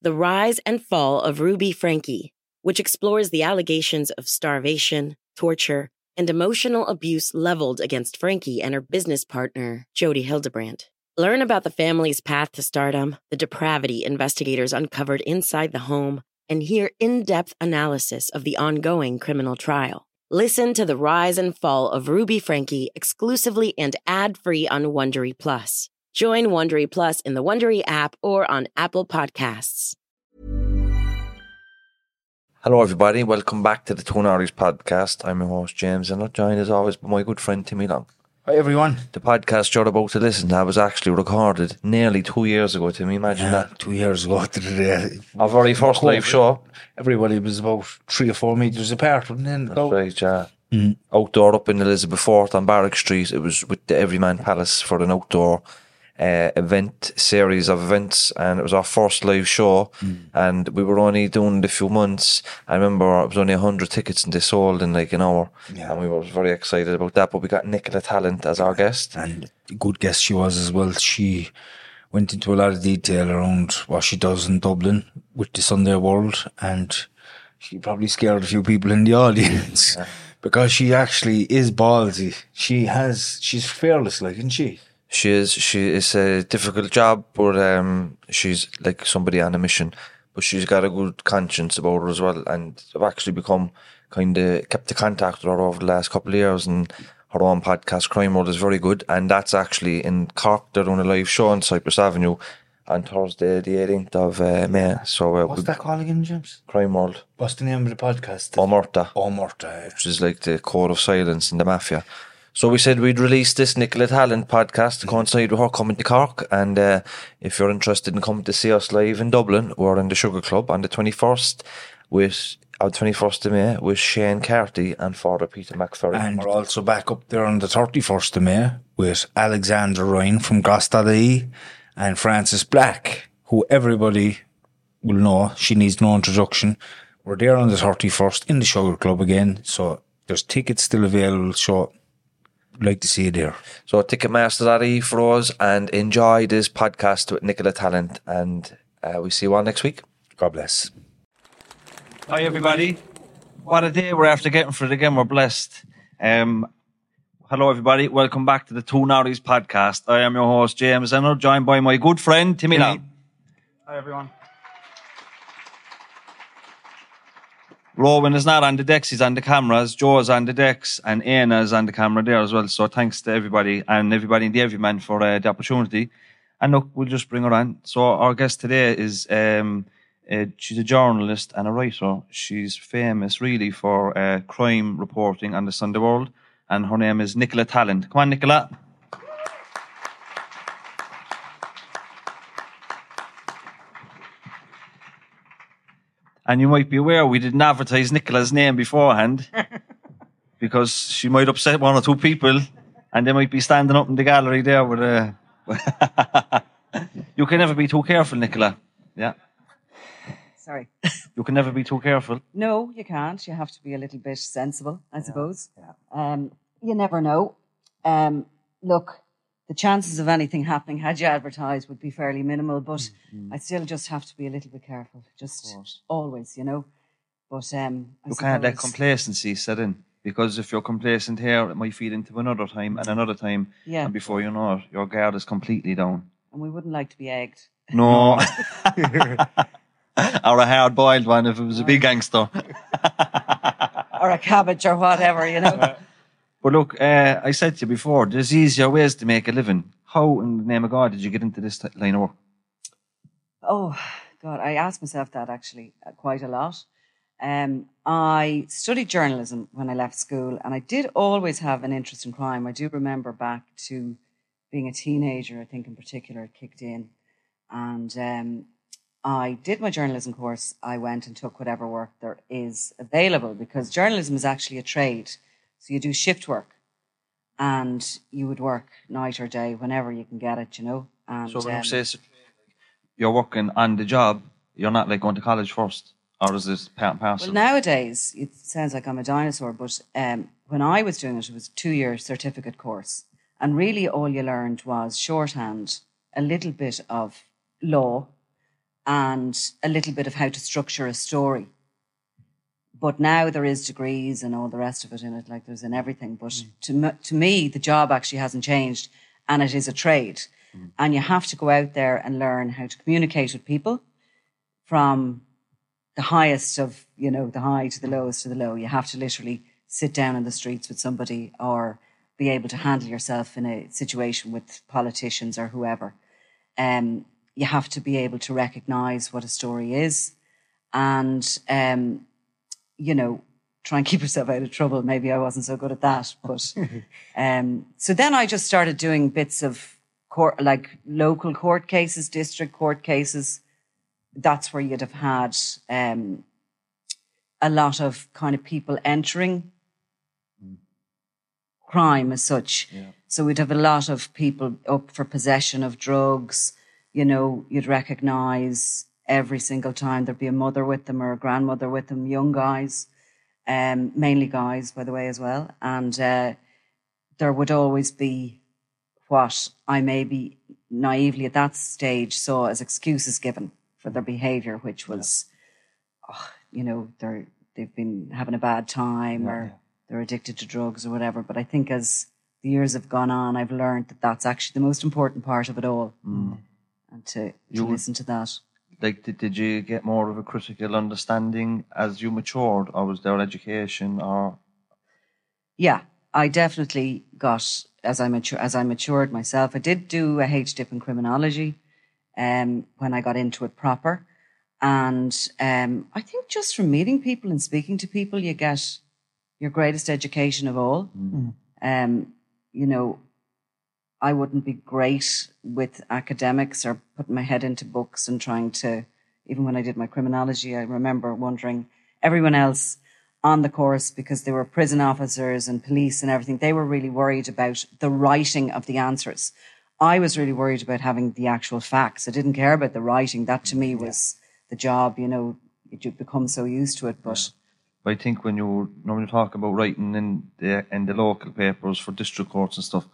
The Rise and Fall of Ruby Franke, which explores the allegations of starvation, torture, and emotional abuse leveled against Franke and her business partner, Jodi Hildebrandt. Learn about the family's path to stardom, the depravity investigators uncovered inside the home, and hear in depth analysis of the ongoing criminal trial. Listen to the rise and fall of Ruby Franke exclusively and ad free on Wondery Plus. Join Wondery Plus in the Wondery app or on Apple Podcasts. Hello, everybody. Welcome back to the Two Norries podcast. I'm your host, James, and I'm joined as always by my good friend Timmy Long. Hi everyone. The podcast you're about to listen to was actually recorded nearly two years ago, Timmy. Imagine Yeah, that. two years ago to the day. Our very first live show. Everybody was about three or four meters apart, wasn't it? That's right, yeah. Mm. Outdoor up in Elizabeth Fort on Barrack Street. It was with the Everyman Palace for an outdoor uh, event series of events, and it was our first live show. And we were only doing it a few months. I remember it was only hundred tickets, and they sold in like an hour. Yeah. And we were very excited about that. But we got Nicola Tallant as our guest. And good guest she was as well. She went into a lot of detail around what she does in Dublin with the Sunday World, and she probably scared a few people in the audience because she actually is ballsy. She has, she's fearless, like, isn't she? She is. She is a difficult job, but um, she's like somebody on a mission. But she's got a good conscience about her as well, and I've actually become kind of kept the contact with her over the last couple of years. And her own podcast, Crime World, is very good, and that's actually in Cork. They're doing a live show on Cyprus Avenue on Thursday, the 18th of uh, May. So uh, What's that called again, James? Crime World, What's the name of the podcast? Omerta. Omerta. which is like the code of silence in the mafia. So we said we'd release this Nicola Tallant podcast to coincide with her coming to Cork. And uh, if you're interested in coming to see us live in Dublin, we're in the Sugar Club on the 21st with on 21st of May with Shane Carty and Father Peter McVerry. And we're also back up there on the 31st of May with Alexander Ryan from Gostadie and Frances Black, who everybody will know. She needs no introduction. We're there on the 31st in the Sugar Club again. So there's tickets still available. So like to see you there. so Ticketmaster.ie for us and enjoy this podcast with Nicola Tallant. And uh, we see you all next week. God bless. Hi, everybody. What a day we're after getting for it again. We're blessed. Um, hello, everybody. Welcome back to the Two Norries podcast. I am your host, James, and I'm joined by my good friend, Timmy Long. Hi everyone. Rowan is not on the decks, he's on the cameras. Joe's on the decks, and Anna is on the camera there as well. So thanks to everybody and everybody in the Everyman for uh, the opportunity. And look, we'll just bring her on. So our guest today is um, uh, she's a journalist and a writer. She's famous really for uh, crime reporting on the Sunday World, and her name is Nicola Tallant. Come on, Nicola. And you might be aware we didn't advertise Nicola's name beforehand because she might upset one or two people and they might be standing up in the gallery there with a. you can never be too careful, Nicola. Yeah. Sorry. You can never be too careful. No, you can't. You have to be a little bit sensible, I suppose. Um, you never know. Um, look, the chances of anything happening had you advertised would be fairly minimal, but I still just have to be a little bit careful. Just always, you know. But um, I You can't let complacency set in because if you're complacent here, it might feed into another time and another time. Yeah. And before you know it, your guard is completely down. and we wouldn't like to be egged. No. or a hard boiled one if it was a big gangster. or a cabbage or whatever, you know. But look, uh, I said to you before, there's easier ways to make a living. How, in the name of God, did you get into this t- line of work? Oh, God, I asked myself that actually uh, quite a lot. Um, I studied journalism when I left school, and I did always have an interest in crime. I do remember back to being a teenager, I think in particular, it kicked in. And um, I did my journalism course. I went and took whatever work there is available because journalism is actually a trade. So you do shift work and you would work night or day whenever you can get it, you know. And, So when um, you say you're working on the job, you're not like going to college first, or is this part and parcel? Well, nowadays it sounds like I'm a dinosaur, but um, when I was doing it, it was a two-year certificate course, and really all you learned was shorthand, a little bit of law, and a little bit of how to structure a story. But now there is degrees and all the rest of it in it, like there's in everything. But to m- to me, the job actually hasn't changed, and it is a trade, and you have to go out there and learn how to communicate with people from the highest of you know the high to the lowest to the low. You have to literally sit down in the streets with somebody or be able to handle yourself in a situation with politicians or whoever. Um, you have to be able to recognize what a story is, and um, you know try and keep yourself out of trouble. Maybe I wasn't so good at that, but um, so then I just started doing bits of court, like local court cases, district court cases that's where you'd have had um, a lot of kind of people entering crime as such. So we'd have a lot of people up for possession of drugs. You know, you'd recognize every single time there'd be a mother with them or a grandmother with them, young guys, um, mainly guys, by the way, as well. And uh, there would always be what I maybe naively at that stage saw as excuses given for their behavior, which was, oh, you know, they're they've been having a bad time or they're addicted to drugs or whatever. But I think as the years have gone on, I've learned that that's actually the most important part of it all, and to, to You would- listen to that. Like, did, did you get more of a critical understanding as you matured, or was there education, or Yeah, I definitely got as I mature as I matured myself. I did do a H dip in criminology, um, when I got into it proper, and um, I think just from meeting people and speaking to people, you get your greatest education of all. Um, you know, I wouldn't be great with academics or putting my head into books and trying to. Even when I did my criminology, I remember wondering everyone else on the course because they were prison officers and police and everything. They were really worried about the writing of the answers. I was really worried about having the actual facts. I didn't care about the writing. That to me was the job. You know, you become so used to it, but. I think when you normally talk about writing in the in the local papers for district courts and stuff,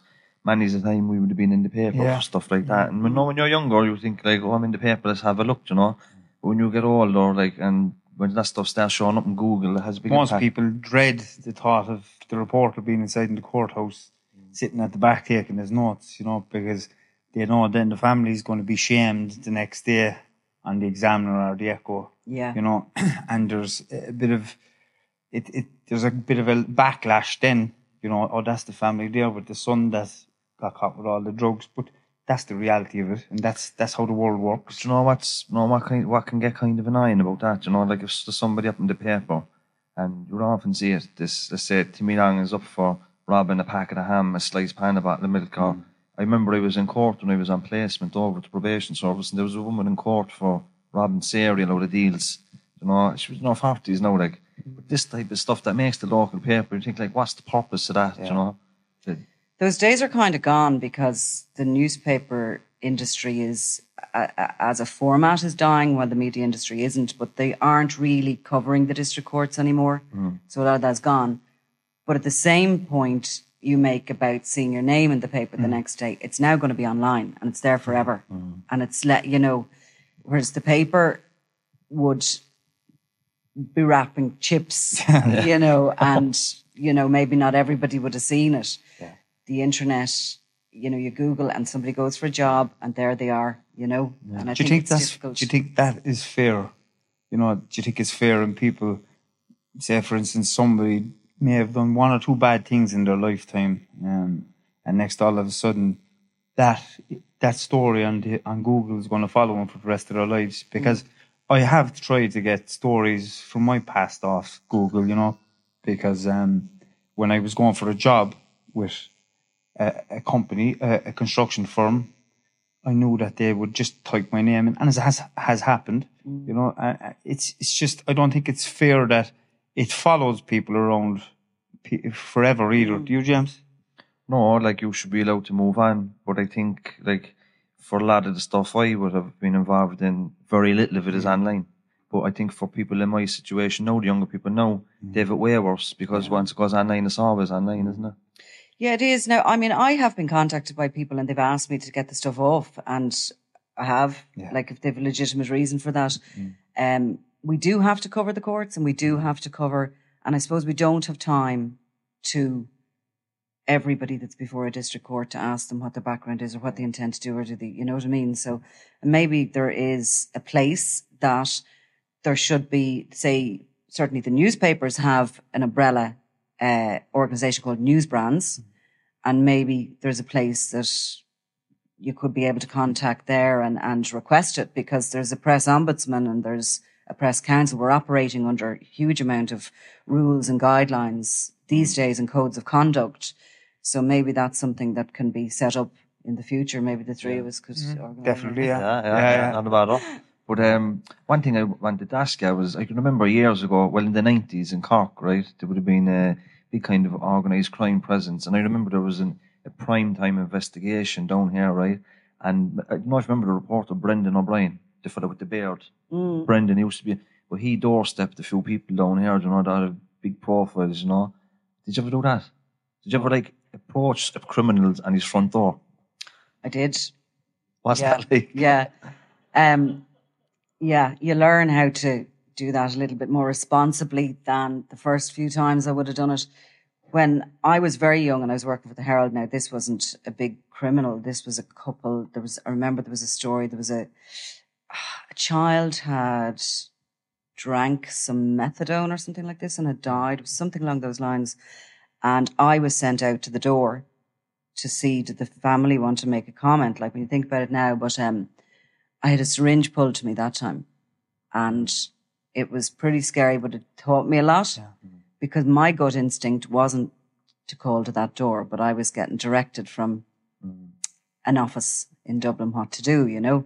many's the time we would have been in the paper Yeah. for stuff like that. And when, when you're younger, you think like, oh, I'm in the paper, let's have a look, you know. But when you get older, like, and when that stuff starts showing up in Google, it has a big Most impact. people dread the thought of the reporter being inside in the courthouse, mm. sitting at the back taking his notes, you know, because they know then the family's going to be shamed the next day on the Examiner or the Echo. Yeah. You know, and there's a bit of it, it. There's a bit of a backlash then. You know, oh, that's the family there with the son that got caught with all the drugs, but that's the reality of it, and that's that's how the world works. Do you know what's you know what kind what can get kind of annoying about that? You know, like if there's somebody up in the paper and you'll often see it, this let's say Timmy Long is up for robbing a packet of ham, a sliced pan, a bottle of milk. Or mm. I remember I was in court when I was on placement over to probation service, and there was a woman in court for robbing cereal out of Dealz. You know, she was in her forties now, like. But this type of stuff that makes the local paper, you think like, what's the purpose of that? You know, The- those days are kind of gone because the newspaper industry is a, as a format is dying while the media industry isn't but they aren't really covering the district courts anymore. Mm. So a lot of that's gone. But at the same point you make about seeing your name in the paper the mm. next day it's now going to be online and it's there forever. Mm. And it's let you know whereas the paper would be wrapping chips you know and you know maybe not everybody would have seen it the internet, you know, you Google and somebody goes for a job and there they are, you know. And I do you think it's that's? difficult. Do you think that is fair you know, do you think it's fair in people, say, for instance, somebody may have done one or two bad things in their lifetime, um, and next all of a sudden, that that story on the, on Google is going to follow them for the rest of their lives because I have tried to get stories from my past off Google, you know, because um, when I was going for a job with a, a company, a, a construction firm, I knew that they would just type my name in, and as has has happened, you know, it's it's just I don't think it's fair that it follows people around forever either. Do you, James? No, like you should be allowed to move on. But I think like for a lot of the stuff I would have been involved in, very little of it is online. But I think for people in my situation now, the younger people now, mm. they have it way worse because once it goes online, it's always online, isn't it? Yeah, it is. Now, I mean, I have been contacted by people and they've asked me to get the stuff off, and I have, like, if they've a legitimate reason for that. Um, we do have to cover the courts and we do have to cover, and I suppose we don't have time to everybody that's before a district court to ask them what their background is or what they intend to do or do they, you know what I mean? So maybe there is a place that there should be, say, certainly the newspapers have an umbrella uh, organization called News Brands, and maybe there's a place that you could be able to contact there and, and request it because there's a press ombudsman and there's a press council. We're operating under a huge amount of rules and guidelines these days and codes of conduct. So maybe that's something that can be set up in the future. Maybe the three of us could organise Definitely, yeah. Yeah, yeah, yeah, not about it. But um, one thing I wanted to ask you was I can remember years ago, well, in the 90s in Cork, right, there would have been a big kind of organised crime presence. And I remember there was an, a prime time investigation down here, right? And I don't know if you remember the reporter Brendan O'Brien, the fellow with the beard. Brendan He used to be, well, he doorstepped a few people down here, you know, that had big profiles, you know. Did you ever do that? Did you ever, like, approach criminals on his front door? I did. What's yeah. that like? Yeah. Um, yeah, you learn how to do that a little bit more responsibly than the first few times I would have done it. When I was very young and I was working for the Herald, now this wasn't a big criminal. This was a couple. There was, I remember there was a story. There was a, a child had drank some methadone or something like this and had died. It was something along those lines. And I was sent out to the door to see did the family want to make a comment. Like when you think about it now, but um, I had a syringe pulled to me that time, and it was pretty scary, but it taught me a lot because my gut instinct wasn't to call to that door, but I was getting directed from an office in Dublin what to do. You know,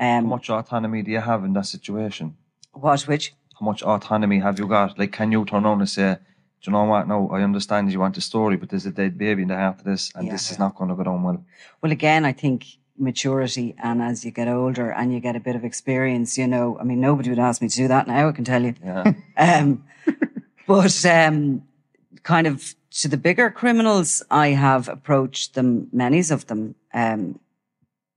How um, much autonomy do you have in that situation? what which How much autonomy have you got? Like, can you turn around and say, do you know what? No, I understand you want a story, but there's a dead baby in the heart of this, and this is not going to go down well. Well, again, I think maturity and as you get older and you get a bit of experience, you know, I mean, nobody would ask me to do that now, I can tell you. Yeah. Um, but um, kind of to the bigger criminals, I have approached them, many of them, um,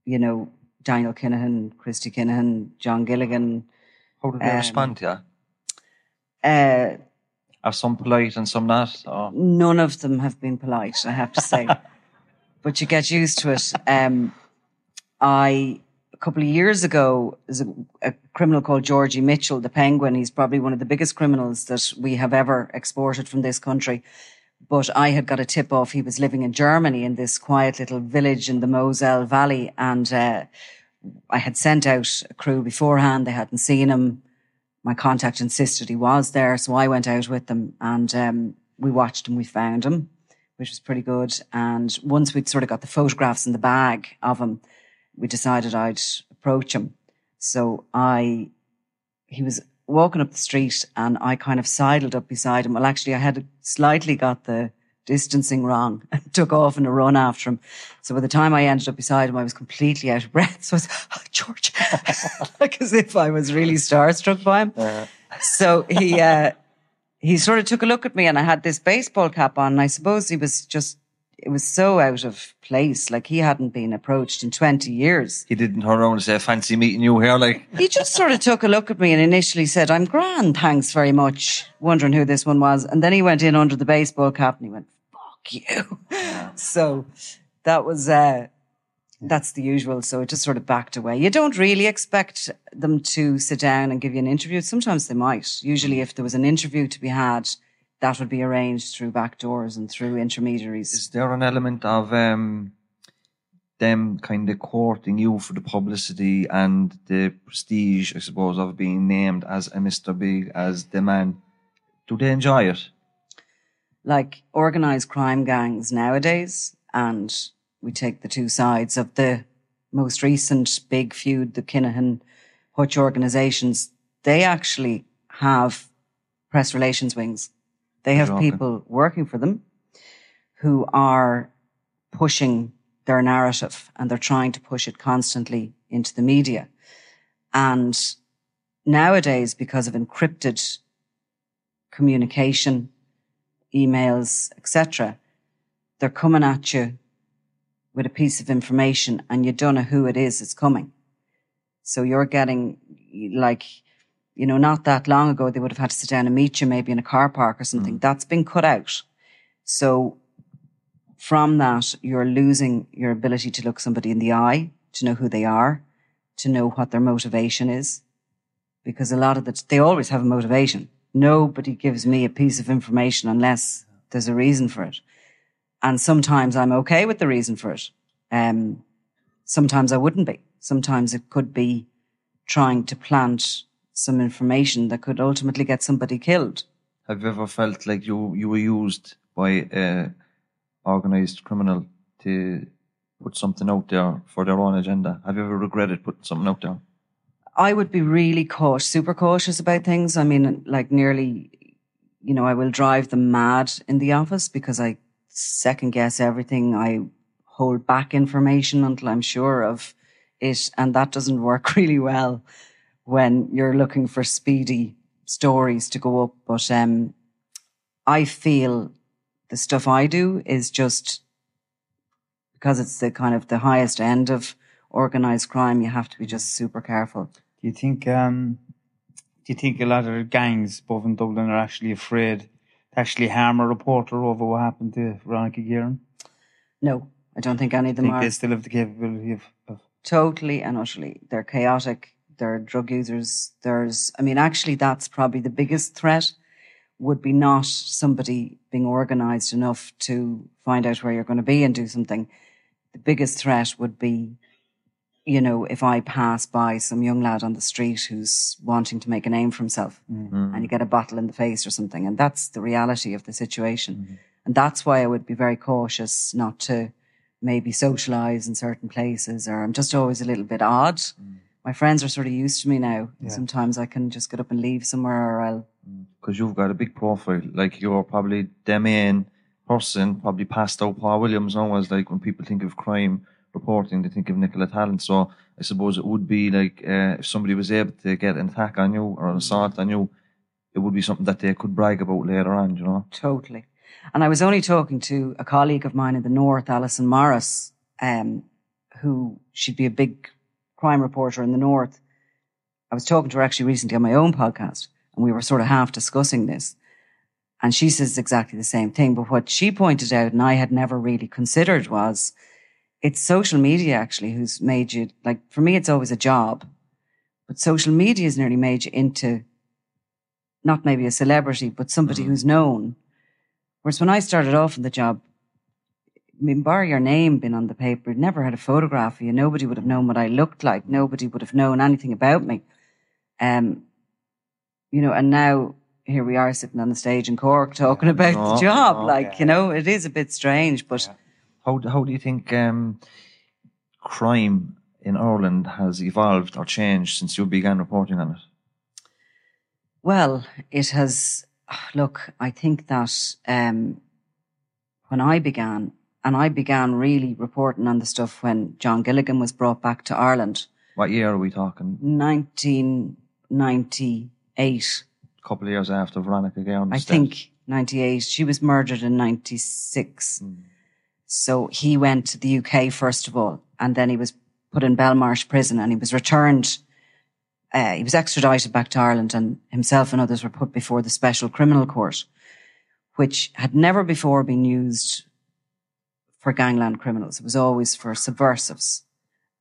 you know, Daniel Kinahan, Christy Kinahan, John Gilligan. How did they Um, respond to you? Uh, Are some polite and some not? Or, none of them have been polite, I have to say. but you get used to it. Um, I a couple of years ago, there's a, a criminal called Georgie Mitchell, the Penguin. He's probably one of the biggest criminals that we have ever exported from this country. But I had got a tip off. He was living in Germany in this quiet little village in the Moselle Valley, and uh, I had sent out a crew beforehand. They hadn't seen him my contact insisted he was there, so I went out with them and um, we watched him. We found him, which was pretty good. And once we'd sort of got the photographs in the bag of him, we decided I'd approach him. So I, he was walking up the street and I kind of sidled up beside him. Well, actually, I had slightly got the distancing wrong and took off in a run after him. So by the time I ended up beside him, I was completely out of breath. So I was, oh, George, like as if I was really starstruck by him. So he, uh, he sort of took a look at me and I had this baseball cap on. And I suppose he was just, it was so out of place. Like he hadn't been approached in 20 years. he didn't turn around and say, fancy meeting you here, like, He just sort of took a look at me and initially said, I'm grand, thanks very much, wondering who this one was. And then he went in under the baseball cap and he went, fuck you. So that was, uh, That's the usual. So it just sort of backed away. You don't really expect them to sit down and give you an interview. Sometimes they might. Usually, if there was an interview to be had, that would be arranged through back doors and through intermediaries. Is there an element of um, them kind of courting you for the publicity and the prestige, I suppose, of being named as a Mr. Big, as the man? Do they enjoy it? like organized crime gangs nowadays, and we take the two sides of the most recent big feud, the Kinahan Hutch organizations, they actually have press relations wings. They have people working for them who are pushing their narrative and they're trying to push it constantly into the media. And nowadays, because of encrypted communication, emails, etc., they're coming at you with a piece of information and you don't know who it is that's coming. So you're getting like, you know, not that long ago, they would have had to sit down and meet you maybe in a car park or something. That's been cut out. So from that, you're losing your ability to look somebody in the eye, to know who they are, to know what their motivation is. Because a lot of the, they always have a motivation. Nobody gives me a piece of information unless there's a reason for it. And sometimes I'm okay with the reason for it. Um, sometimes I wouldn't be. Sometimes it could be trying to plant some information that could ultimately get somebody killed. Have you ever felt like you, you were used by a organized criminal to put something out there for their own agenda? Have you ever regretted putting something out there? I would be really cautious, super cautious about things. I mean, like nearly, you know, I will drive them mad in the office because I second guess everything. I hold back information until I'm sure of it. And that doesn't work really well when you're looking for speedy stories to go up. But, um, I feel the stuff I do is just because it's the kind of the highest end of organized crime. You have to be just super careful. Do you think um do you think a lot of the gangs above in Dublin are actually afraid to actually harm a reporter over what happened to Veronica Guerin? No, I don't think any of I them think are. they still have the capability of, of Totally and utterly. They're chaotic. They're drug users. There's, I mean, actually, that's probably the biggest threat would be not somebody being organized enough to find out where you're going to be and do something. The biggest threat would be, you know, if I pass by some young lad on the street who's wanting to make a name for himself mm-hmm. and you get a bottle in the face or something. And that's the reality of the situation. Mm-hmm. And that's why I would be very cautious not to maybe socialize in certain places or I'm just always a little bit odd. Mm. My friends are sort of used to me now. Sometimes I can just get up and leave somewhere or I'll, Because you've got a big profile. Like you're probably the main person, probably passed out Paul Williams always like when people think of crime reporting, they think of Nicola Tallant. So I suppose it would be like uh, if somebody was able to get an attack on you or an assault on you, it would be something that they could brag about later on, you know. Totally. And I was only talking to a colleague of mine in the north, Alison Morris, um, who she'd be a big crime reporter in the north. I was talking to her actually recently on my own podcast, and we were sort of half discussing this. And she says exactly the same thing. But what she pointed out, and I had never really considered, was it's social media actually who's made you like for me, it's always a job, but social media has nearly made you into not maybe a celebrity, but somebody mm. who's known. Whereas when I started off in the job, I mean, bar your name being on the paper, never had a photograph of you. Nobody would have known what I looked like. Nobody would have known anything about me. Um, you know, and now here we are sitting on the stage in Cork talking about No, the job. no, like, you know, it is a bit strange, but How how do you think um, crime in Ireland has evolved or changed since you began reporting on it? Well, it has. Look, I think that um, when I began, and I began really reporting on the stuff when John Gilligan was brought back to Ireland, What year are we talking? 1998. A couple of years after Veronica Guerin. I think 98. She was murdered in 96. So he went to the UK first of all, and then he was put in Belmarsh prison and he was returned. Uh, he was extradited back to Ireland and himself and others were put before the Special Criminal Court, which had never before been used for gangland criminals. It was always for subversives.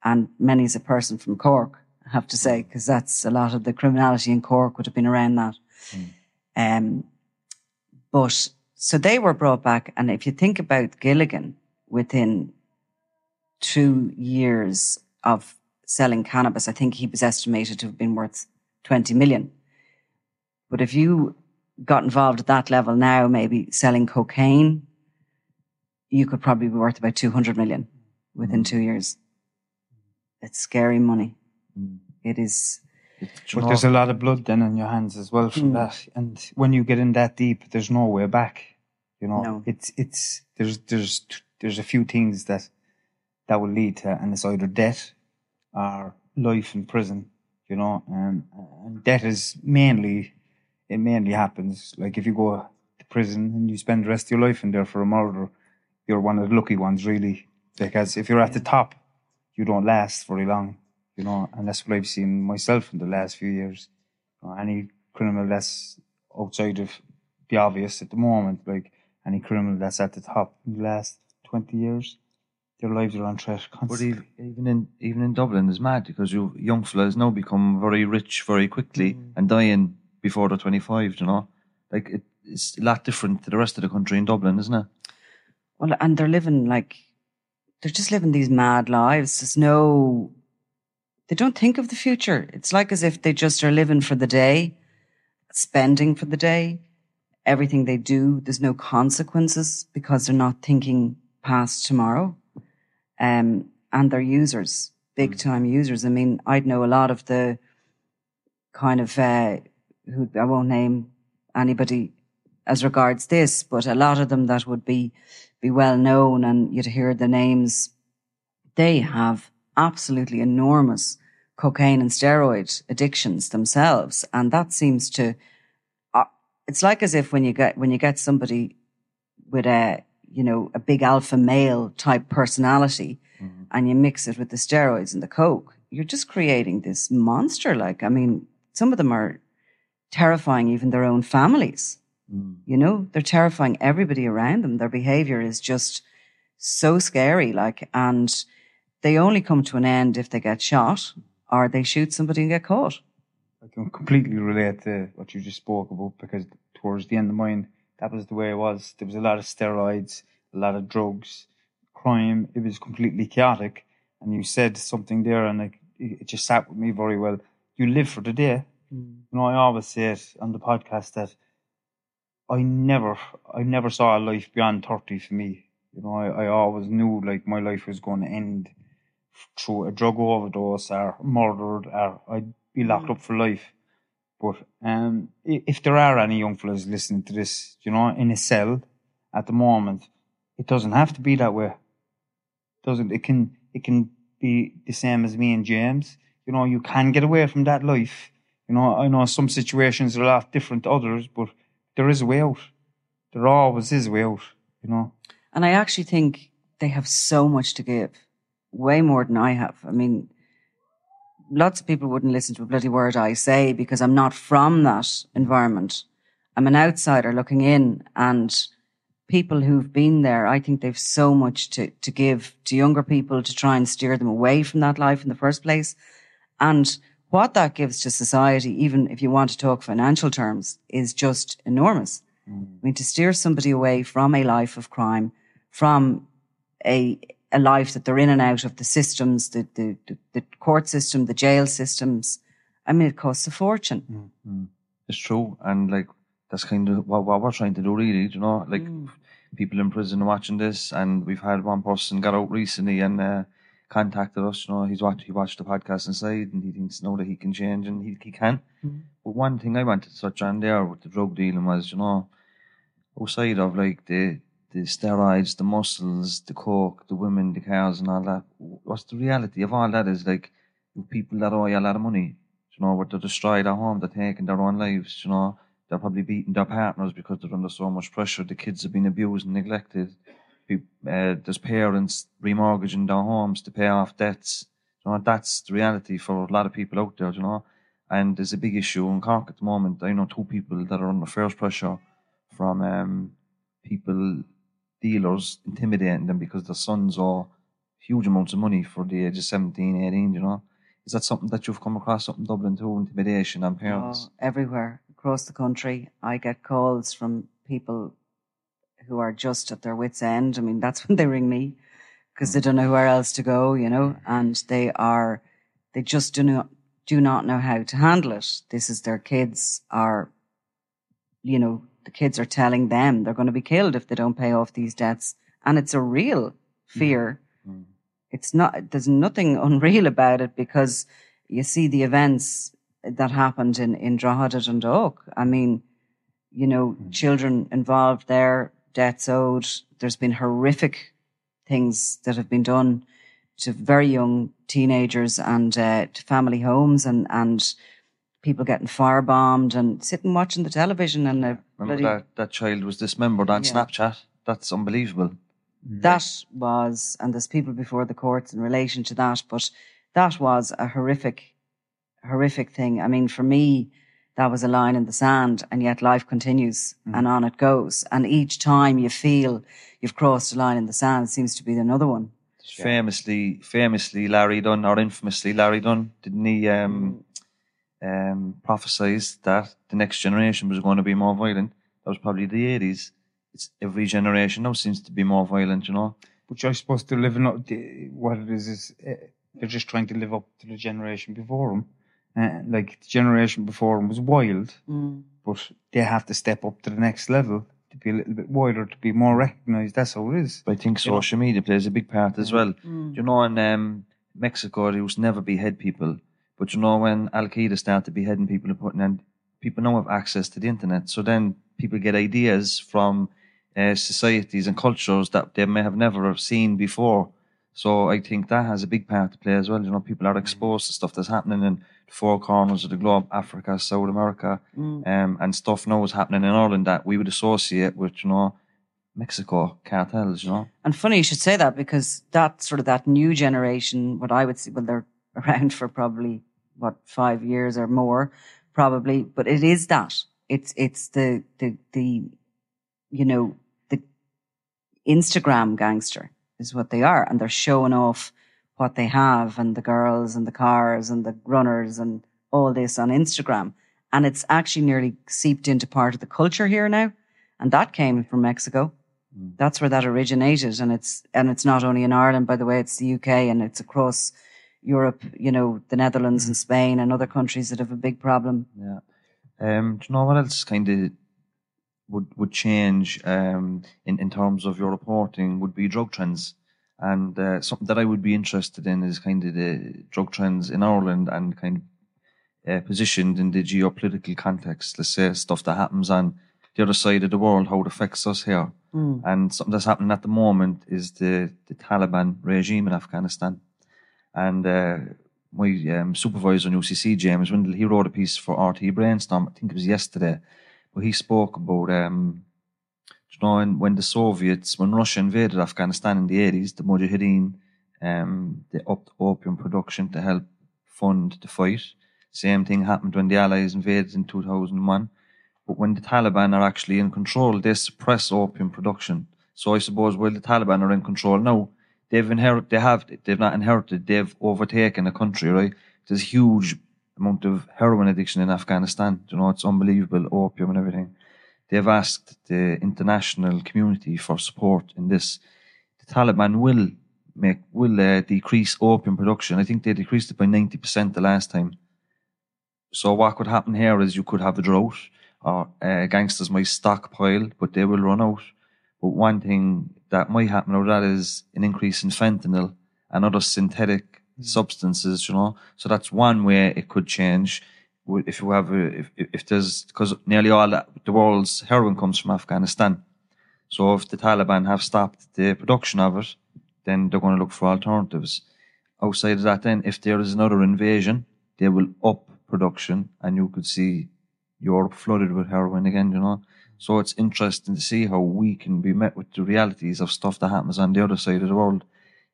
and many's a person from Cork, I have to say, because that's a lot of the criminality in Cork would have been around that. Um, but so they were brought back, and if you think about Gilligan, within two years of selling cannabis, I think he was estimated to have been worth 20 million. But if you got involved at that level now, maybe selling cocaine, you could probably be worth about 200 million within two years. It's scary money. It is. But there's a lot of blood then on your hands as well from that. And when you get in that deep, there's no way back. You know, No. it's it's there's there's there's a few things that that will lead to, and it's either death or life in prison. You know, um, and death is mainly it mainly happens like if you go to prison and you spend the rest of your life in there for a murder, you're one of the lucky ones, really. Because if you're at the top, you don't last very long, you know, and that's what I've seen myself in the last few years. Any criminal that's outside of the obvious at the moment, like any criminal that's at the top in the last 20 years, their lives are on But constantly. ev- even in even in Dublin is mad because you young fellas now become very rich very quickly mm. and dying before they're twenty five. You know, like it, it's a lot different to the rest of the country in Dublin, isn't it? Well, and they're living like they're just living these mad lives. There's no, they don't think of the future. It's like as if they just are living for the day, spending for the day. Everything they do, there's no consequences because they're not thinking past tomorrow. Um, and they're users, big time users. I mean, I'd know a lot of the kind of, uh, who I won't name anybody as regards this, but a lot of them that would be be well known and you'd hear the names. They have absolutely enormous cocaine and steroid addictions themselves, and that seems to. Uh, it's like as if when you get when you get somebody with a you know a big alpha male type personality, and you mix it with the steroids and the coke, you're just creating this monster. Like I mean, some of them are terrifying even their own families. You know, they're terrifying everybody around them. Their behavior is just so scary. Like, and they only come to an end if they get shot or they shoot somebody and get caught. I can completely relate to what you just spoke about because towards the end of mine, that was the way it was. There was a lot of steroids, a lot of drugs, crime. It was completely chaotic. And you said something there, and it it just sat with me very well. You live for the day. Hmm. You know, I always say it on the podcast that I never, I never saw a life beyond thirty for me. You know, I, I always knew like my life was going to end through a drug overdose or murdered or I'd be locked up for life. But um, if there are any young fellas listening to this, you know, in a cell at the moment, it doesn't have to be that way. Doesn't it can it can be the same as me and James. You know, you can get away from that life. You know, I know some situations are a lot different to others, but there is out. There always is out. You know. And I actually think they have so much to give, way more than I have. I mean, lots of people wouldn't listen to a bloody word I say because I'm not from that environment. I'm an outsider looking in and people who've been there, I think they've so much to, to give to younger people to try and steer them away from that life in the first place. And what that gives to society, even if you want to talk financial terms, is just enormous. Mm. I mean, to steer somebody away from a life of crime, from a a life that they're in and out of the systems, the the, the, court system, the jail systems. I mean, it costs a fortune. Mm, mm. It's true, and like that's kind of what, what we're trying to do, really. You know, like people in prison are watching this, and we've had one person got out recently and uh, contacted us. You know, he's watched he watched the podcast inside, and he thinks now that he can change, and he he can. Mm-hmm. But one thing I wanted to touch on there with the drug dealing was, you know, outside of like the the steroids, the muscles, the coke, the women, the cars, and all that. What's the reality of all that? Is like people that owe you a lot of money. You know, where they're destroyed at home, they're taking their own lives. You know, they're probably beating their partners because they're under so much pressure. The kids have been abused and neglected. Uh, there's parents remortgaging their homes to pay off debts. You know, that's the reality for a lot of people out there. You know, and there's a big issue in Cork at the moment. I know two people that are under fierce pressure from um, people, dealers, intimidating them because their sons owe huge amounts of money for the age of 17, 18, you know. Is that something that you've come across up in Dublin too, intimidation on parents? Oh, everywhere across the country, I get calls from people who are just at their wits' end. I mean, that's when they ring me because they don't know where else to go, you know, and they are, they just do not, do not know how to handle it. This is their kids are, you know, the kids are telling them they're going to be killed if they don't pay off these debts. And it's a real mm-hmm. fear. Mm-hmm. It's not, there's nothing unreal about it because you see the events that happened in, in Drogheda and Dundalk. I mean, you know, mm-hmm. children involved there, debts owed. There's been horrific things that have been done to very young teenagers and uh, to family homes and, and people getting firebombed and sitting watching the television and a Remember bloody, that, that child was dismembered on Yeah. Snapchat? That's unbelievable. that was, and there's people before the courts in relation to that, but that was a horrific, horrific thing. I mean, for me, that was a line in the sand, and yet life continues and on it goes. And each time you feel you've crossed a line in the sand, it seems to be another one. Famously, famously, Larry Dunne, or infamously, Larry Dunne, didn't he um, um, prophesize that the next generation was going to be more violent? That was probably the 80s. It's every generation now seems to be more violent, you know. But I suppose they're living up. The, what it is is uh, they're just trying to live up to the generation before them. Uh, like the generation before them was wild, but they have to step up to the next level to be a little bit wider, to be more recognised. That's how it is. But I think social media plays a big part as well. You know, in um, Mexico, there used to never behead people. But you know, when Al Qaeda started beheading people and putting in, people now have access to the internet. So then people get ideas from uh, societies and cultures that they may have never seen before. So I think that has a big part to play as well. You know, people are exposed to stuff that's happening in the four corners of the globe, Africa, South America, um, and stuff now is happening in Ireland that we would associate with, you know, Mexico cartels, you know. And funny you should say that because that sort of that new generation, what I would say, well, they're around for probably what five years or more, probably. But it is that it's it's the the the you know the Instagram gangster is what they are, and they're showing off what they have and the girls and the cars and the runners and all this on Instagram, and it's actually nearly seeped into part of the culture here now, and that came from Mexico. That's where that originated and it's and it's not only in Ireland by the way it's the UK and it's across Europe you know the Netherlands and Spain and other countries that have a big problem. Yeah. Um, do you know what else kind of would would change um, in in terms of your reporting would be drug trends, and uh, something that I would be interested in is kind of the drug trends in Ireland and kind of uh, positioned in the geopolitical context. Let's say stuff that happens on the other side of the world, how it affects us here, and something that's happening at the moment is the the Taliban regime in Afghanistan. And uh, my um, supervisor in UCC, James Windle, he wrote a piece for RTÉ Brainstorm, I think it was yesterday, where he spoke about, um, you know, when, the Soviets, when Russia invaded Afghanistan in the 80s, the Mujahideen, um, they upped opium production to help fund the fight. Same thing happened when the Allies invaded in 2001. But when the Taliban are actually in control, they suppress opium production. So I suppose while the Taliban are in control now, they've inherited, they have, they've not inherited, they've overtaken the country, right? There's huge amount of heroin addiction in Afghanistan. You know, it's unbelievable, opium and everything. They've asked the international community for support in this. The Taliban will make, will uh, decrease opium production. I think they decreased it by 90% the last time. So what could happen here is you could have a drought, or uh, gangsters might stockpile, but they will run out. But one thing that might happen of that is an increase in fentanyl and other synthetic Hmm. substances, you know. So that's one way it could change. If you have, a, if, if there's, because nearly all the world's heroin comes from Afghanistan. So if the Taliban have stopped the production of it, then they're going to look for alternatives. Outside of that, then, if there is another invasion, they will up production and you could see Europe flooded with heroin again, you know. So it's interesting to see how we can be met with the realities of stuff that happens on the other side of the world.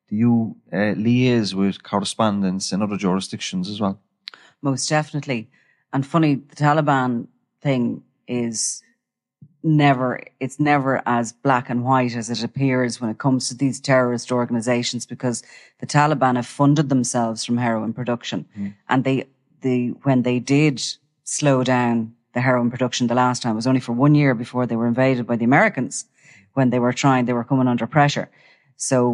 Do you uh, liaise with correspondents in other jurisdictions as well? most definitely and funny the Taliban thing is never, it's never as black and white as it appears when it comes to these terrorist organizations because the Taliban have funded themselves from heroin production. And they, they, when they did slow down the heroin production the last time, it was only for one year before they were invaded by the Americans when they were trying, they were coming under pressure. So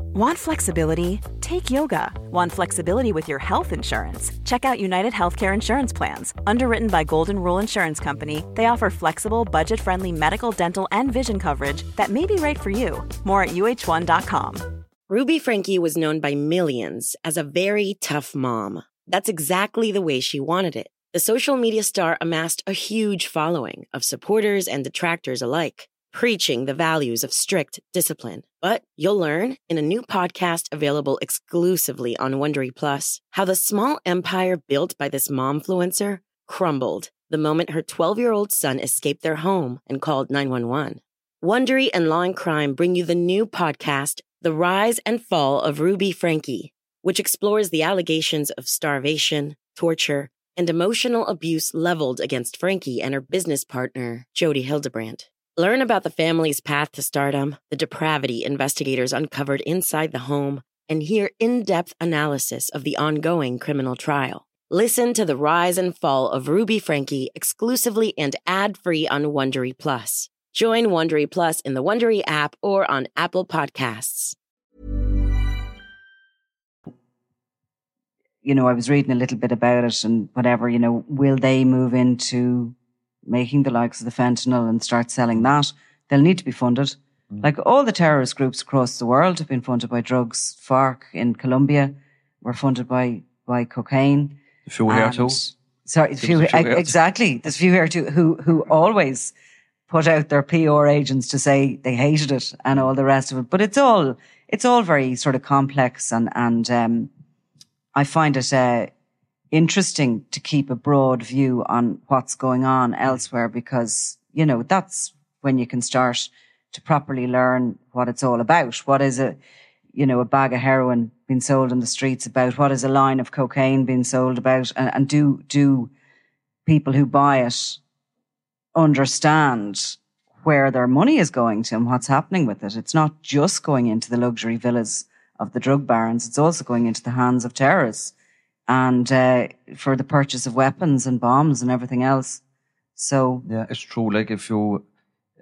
Want flexibility? Take yoga. Want flexibility with your health insurance? Check out United Healthcare Insurance Plans. Underwritten by Golden Rule Insurance Company, they offer flexible, budget friendly medical, dental, and vision coverage that may be right for you. More at uh1.com. Ruby Franke was known by millions as a very tough mom. That's exactly the way she wanted it. The social media star amassed a huge following of supporters and detractors alike, preaching the values of strict discipline. But you'll learn in a new podcast available exclusively on Wondery Plus how the small empire built by this momfluencer crumbled the moment her 12 year old son escaped their home and called 911. Wondery and Law and Crime bring you the new podcast, The Rise and Fall of Ruby Franke, which explores the allegations of starvation, torture, and emotional abuse leveled against Franke and her business partner, Jodi Hildebrandt. Learn about the family's path to stardom, the depravity investigators uncovered inside the home, and hear in depth analysis of the ongoing criminal trial. Listen to the rise and fall of Ruby Franke exclusively and ad free on Wondery Plus. Join Wondery Plus in the Wondery app or on Apple Podcasts. you know, I was reading a little bit about it and whatever, you know, will they move into making the likes of the fentanyl and start selling that? They'll need to be funded. Like all the terrorist groups across the world have been funded by drugs. FARC in Colombia were funded by, by cocaine. A few here too. Sorry, There few, few exactly. There's a few here too who, who always put out their PR agents to say they hated it and all the rest of it. But it's all, it's all very sort of complex and, and, um, I find it, uh, interesting to keep a broad view on what's going on elsewhere because, you know, that's when you can start to properly learn what it's all about. What is a, you know, a bag of heroin being sold in the streets about? What is a line of cocaine being sold about? And, and do, do people who buy it understand where their money is going to and what's happening with it? It's not just going into the luxury villas of the drug barons. It's also going into the hands of terrorists and, uh, for the purchase of weapons and bombs and everything else. So, Yeah, it's true. Like if you,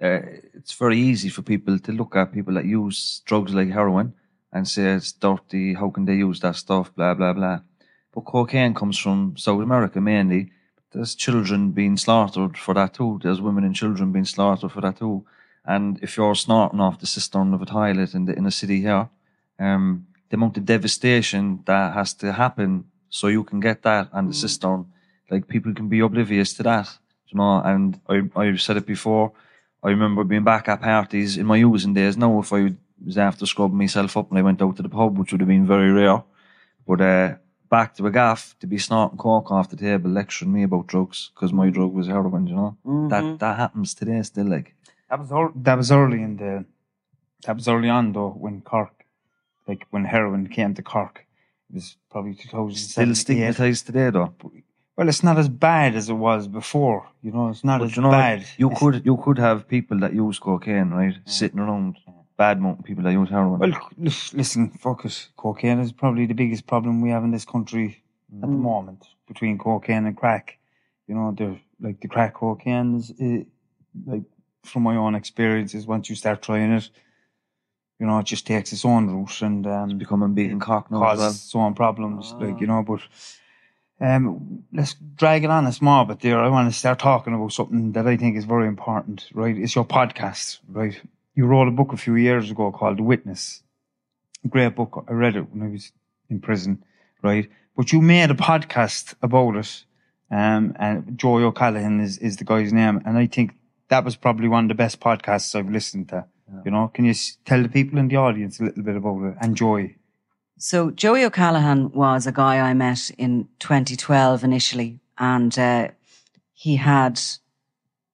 uh, it's very easy for people to look at people that use drugs like heroin and say it's dirty. How can they use that stuff? Blah blah blah. But cocaine comes from South America mainly. There's children being slaughtered for that too. There's women and children being slaughtered for that too. And if you're snorting off the cistern of a toilet in the in a city here, um, the amount of devastation that has to happen so you can get that and the cistern, like people can be oblivious to that, you know. And I I've said it before. I remember being back at parties in my using days. Now, if I was after scrubbing myself up and I went out to the pub, which would have been very rare, but uh, back to a gaff to be snorting cork off the table, lecturing me about drugs because my drug was heroin. You know that that happens today still. Like That was ear- that was early in the that was early on though when Cork, like when heroin came to Cork, it was probably two thousand still stigmatized today, though. Well, it's not as bad as it was before. You know, it's not But as you know, bad. you It's- could you could have people that use cocaine, right, sitting around, bad mouthing people that use heroin. Well, lis- listen, focus. Cocaine is probably the biggest problem we have in this country at Mm. the moment between cocaine and crack. You know, they're like the crack cocaine is, like from my own experiences. Once you start trying it, you know, it just takes its own route and um, becoming big and Cork now as causes well. its own problems. Like you know, but um, let's drag it on a small bit there. I want to start talking about something that I think is very important. Right, it's your podcast. Right, you wrote a book a few years ago called The Witness. Great book. I read it when I was in prison. Right, but you made a podcast about it. Um, and Joey O'Callaghan is, is the guy's name. And I think that was probably one of the best podcasts I've listened to. You know, can you tell the people in the audience a little bit about it? And Joey. So Joey O'Callaghan was a guy I met in 2012 initially, and uh, he had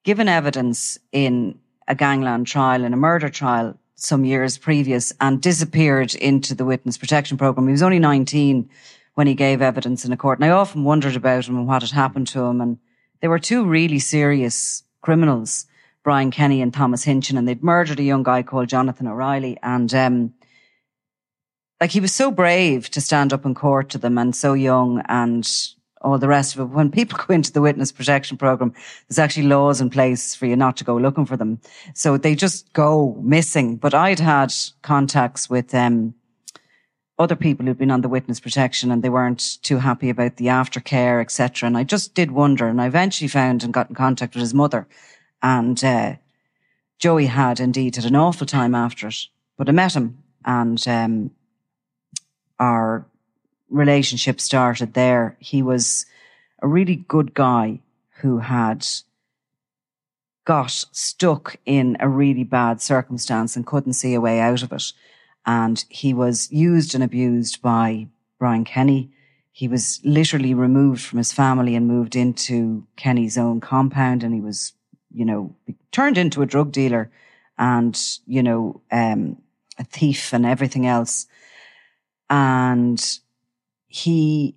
given evidence in a gangland trial, in a murder trial some years previous, and disappeared into the witness protection program. He was only 19 when he gave evidence in a court, and I often wondered about him and what had happened to him. And they were two really serious criminals, Brian Kenny and Thomas Hinchin, and they'd murdered a young guy called Jonathan O'Reilly, and um, like he was so brave to stand up in court to them and so young and all the rest of it. When people go into the witness protection program, there's actually laws in place for you not to go looking for them. So they just go missing. But I'd had contacts with, um, other people who'd been on the witness protection and they weren't too happy about the aftercare, etc. And I just did wonder. And I eventually found and got in contact with his mother. And, uh, Joey had indeed had an awful time after it, but I met him and, um, our relationship started there. He was a really good guy who had got stuck in a really bad circumstance and couldn't see a way out of it. And he was used and abused by Brian Kenny. He was literally removed from his family and moved into Kenny's own compound. And he was, you know, turned into a drug dealer and, you know, um, a thief and everything else and he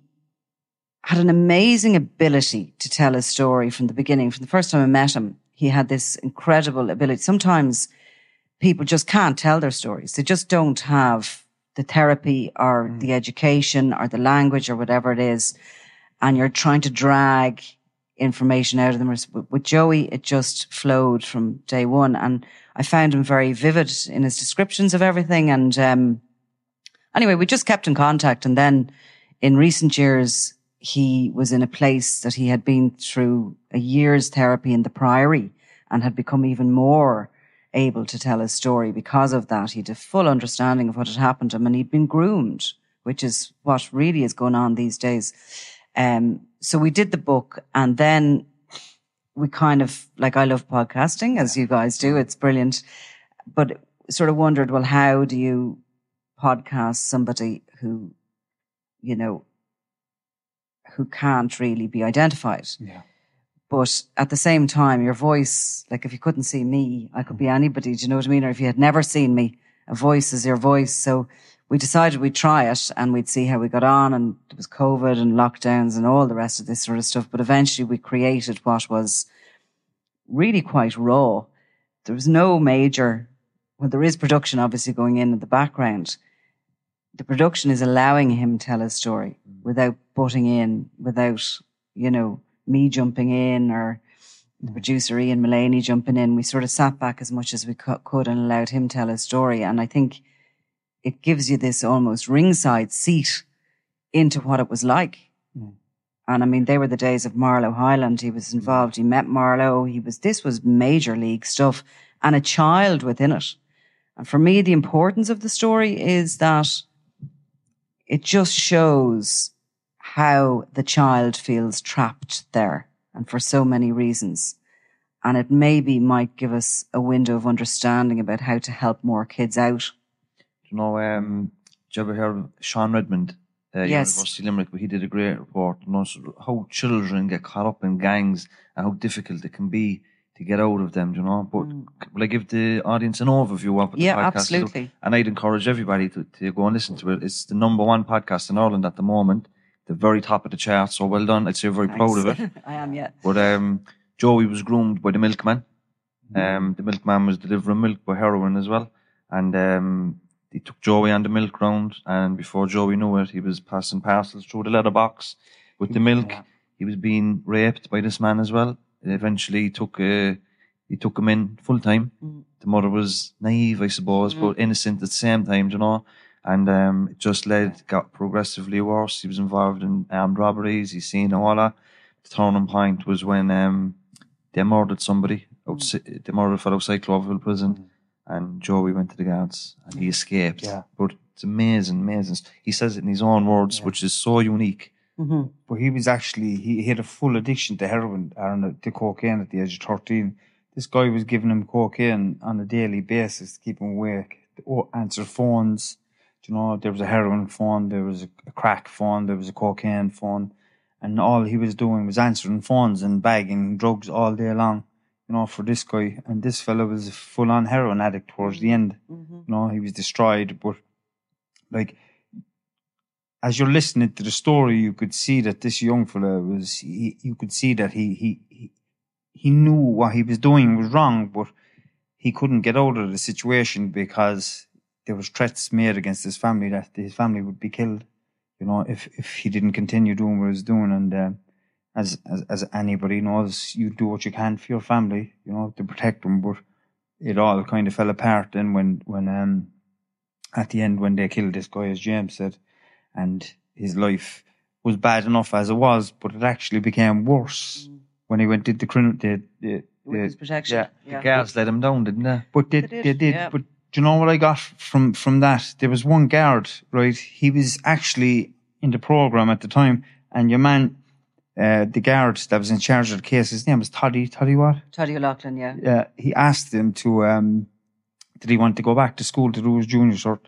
had an amazing ability to tell his story from the beginning. From the first time I met him, he had this incredible ability. Sometimes people just can't tell their stories. They just don't have the therapy or the education or the language or whatever it is. And you're trying to drag information out of them. With Joey, it just flowed from day one. And I found him very vivid in his descriptions of everything. And, um, anyway, we just kept in contact. And then in recent years, he was in a place that he had been through a year's therapy in the Priory and had become even more able to tell his story because of that. He had a full understanding of what had happened to him and he'd been groomed, which is what really is going on these days. Um, so we did the book and then we kind of, like I love podcasting as you guys do. It's brilliant, but sort of wondered, well, how do you podcast somebody who, you know, who can't really be identified. Yeah. But at the same time, your voice, like if you couldn't see me, I could be mm. anybody. Do you know what I mean? Or if you had never seen me, a voice is your voice. So we decided we'd try it and we'd see how we got on. And it was COVID and lockdowns and all the rest of this sort of stuff. But eventually we created what was really quite raw. There was no major, well, there is production obviously going in in the background. The production is allowing him tell his story without butting in, without, you know, me jumping in or the mm. producer Ian Mullaney jumping in. We sort of sat back as much as we could and allowed him tell his story. And I think it gives you this almost ringside seat into what it was like. Hmm. And I mean, they were the days of Marlo Hyland. He was hmm. involved. He met Marlo. He was, this was major league stuff and a child within it. And for me, the importance of the story is that it just shows how the child feels trapped there and for so many reasons. And it maybe might give us a window of understanding about how to help more kids out. Know, um, did you ever hear of Sean Redmond, uh, Yes. University of Limerick? But he did a great report on how children get caught up in gangs and how difficult it can be to get out of them. You know, but will I give the audience an overview of what Mm. Yeah, the podcast is? absolutely. And I'd encourage everybody to, to go and listen to it. It's the number one podcast in Ireland at the moment, the very top of the chart. So well done. I'd say very proud of it. I am, yeah. But um, Joey was groomed by the milkman. Um, the milkman was delivering milk by heroin as well, and um, he took Joey on the milk round. And before Joey knew it, he was passing parcels through the letterbox with the milk. he was being raped by this man as well. Eventually, he took uh, he took him in full time. The mother was naive, I suppose, but innocent at the same time, you know. And um, it just led got progressively worse. He was involved in armed robberies. He's seen all that. The turning point was when um, they murdered somebody. Outside, They murdered a fellow outside Cloverhill prison, and Joey went to the guards and he escaped. Yeah. But it's amazing, amazing. He says it in his own words, which is so unique. Mm-hmm. But he was actually he, he had a full addiction to heroin and uh, to cocaine at the age of thirteen. This guy was giving him cocaine on a daily basis to keep him awake, to answer phones. Do You know, there was a heroin phone, there was a crack phone, there was a cocaine phone, and all he was doing was answering phones and bagging drugs all day long. You know, for this guy, and this fellow was a full-on heroin addict towards the end. You know, he was destroyed, but like as you're listening to the story, you could see that this young fella was. He, you could see that he he he he knew what he was doing was wrong, but he couldn't get out of the situation because there was threats made against his family that his family would be killed. You know, if if he didn't continue doing what he was doing, and uh, as as as anybody knows, you do what you can for your family, you know, to protect them. But it all kind of fell apart then when when um at the end when they killed this guy, as James said, and his life was bad enough as it was, but it actually became worse when he went did the criminal the, the, Witness the protection. yeah. yeah. The guards let him down, didn't they? but they, They they did, did. yeah. But do you know what I got from from that? There was one guard, right? He was actually in the program at the time, and your man, uh, the guard that was in charge of the case, his name was Toddy. Toddy what? Toddy O'Loughlin, yeah. uh, he asked him to um, did he want to go back to school to do his Junior Cert?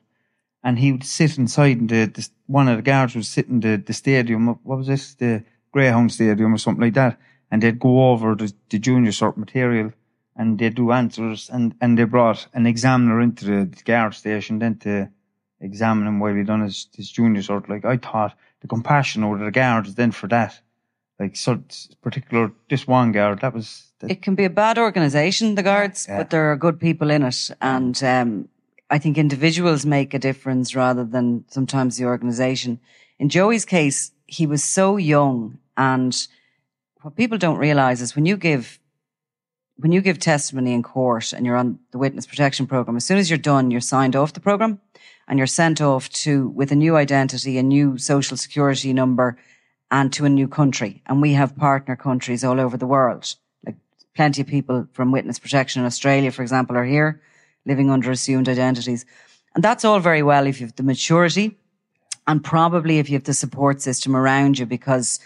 and he would sit inside in the, the one of the guards would sit in the, the stadium. What was this? The Greyhound Stadium or something like that, and they'd go over the, the Junior Cert material and they'd do answers, and and they brought an examiner into the, the guard station then to examine him while he'd done his, his Junior Cert. Like I thought, the compassion over the guards then for that. Like so, particular this one guard that was that, It can be a bad organisation, the guards, Yeah. but there are good people in it. And um, I think individuals make a difference rather than sometimes the organisation. In Joey's case, he was so young. And what people don't realise is when you give when you give testimony in court and you're on the witness protection program, as soon as you're done, you're signed off the program and you're sent off to with a new identity, a new social security number, and to a new country. And we have partner countries all over the world. Like plenty of people from witness protection in Australia, for example, are here living under assumed identities. And that's all very well if you have the maturity and probably if you have the support system around you because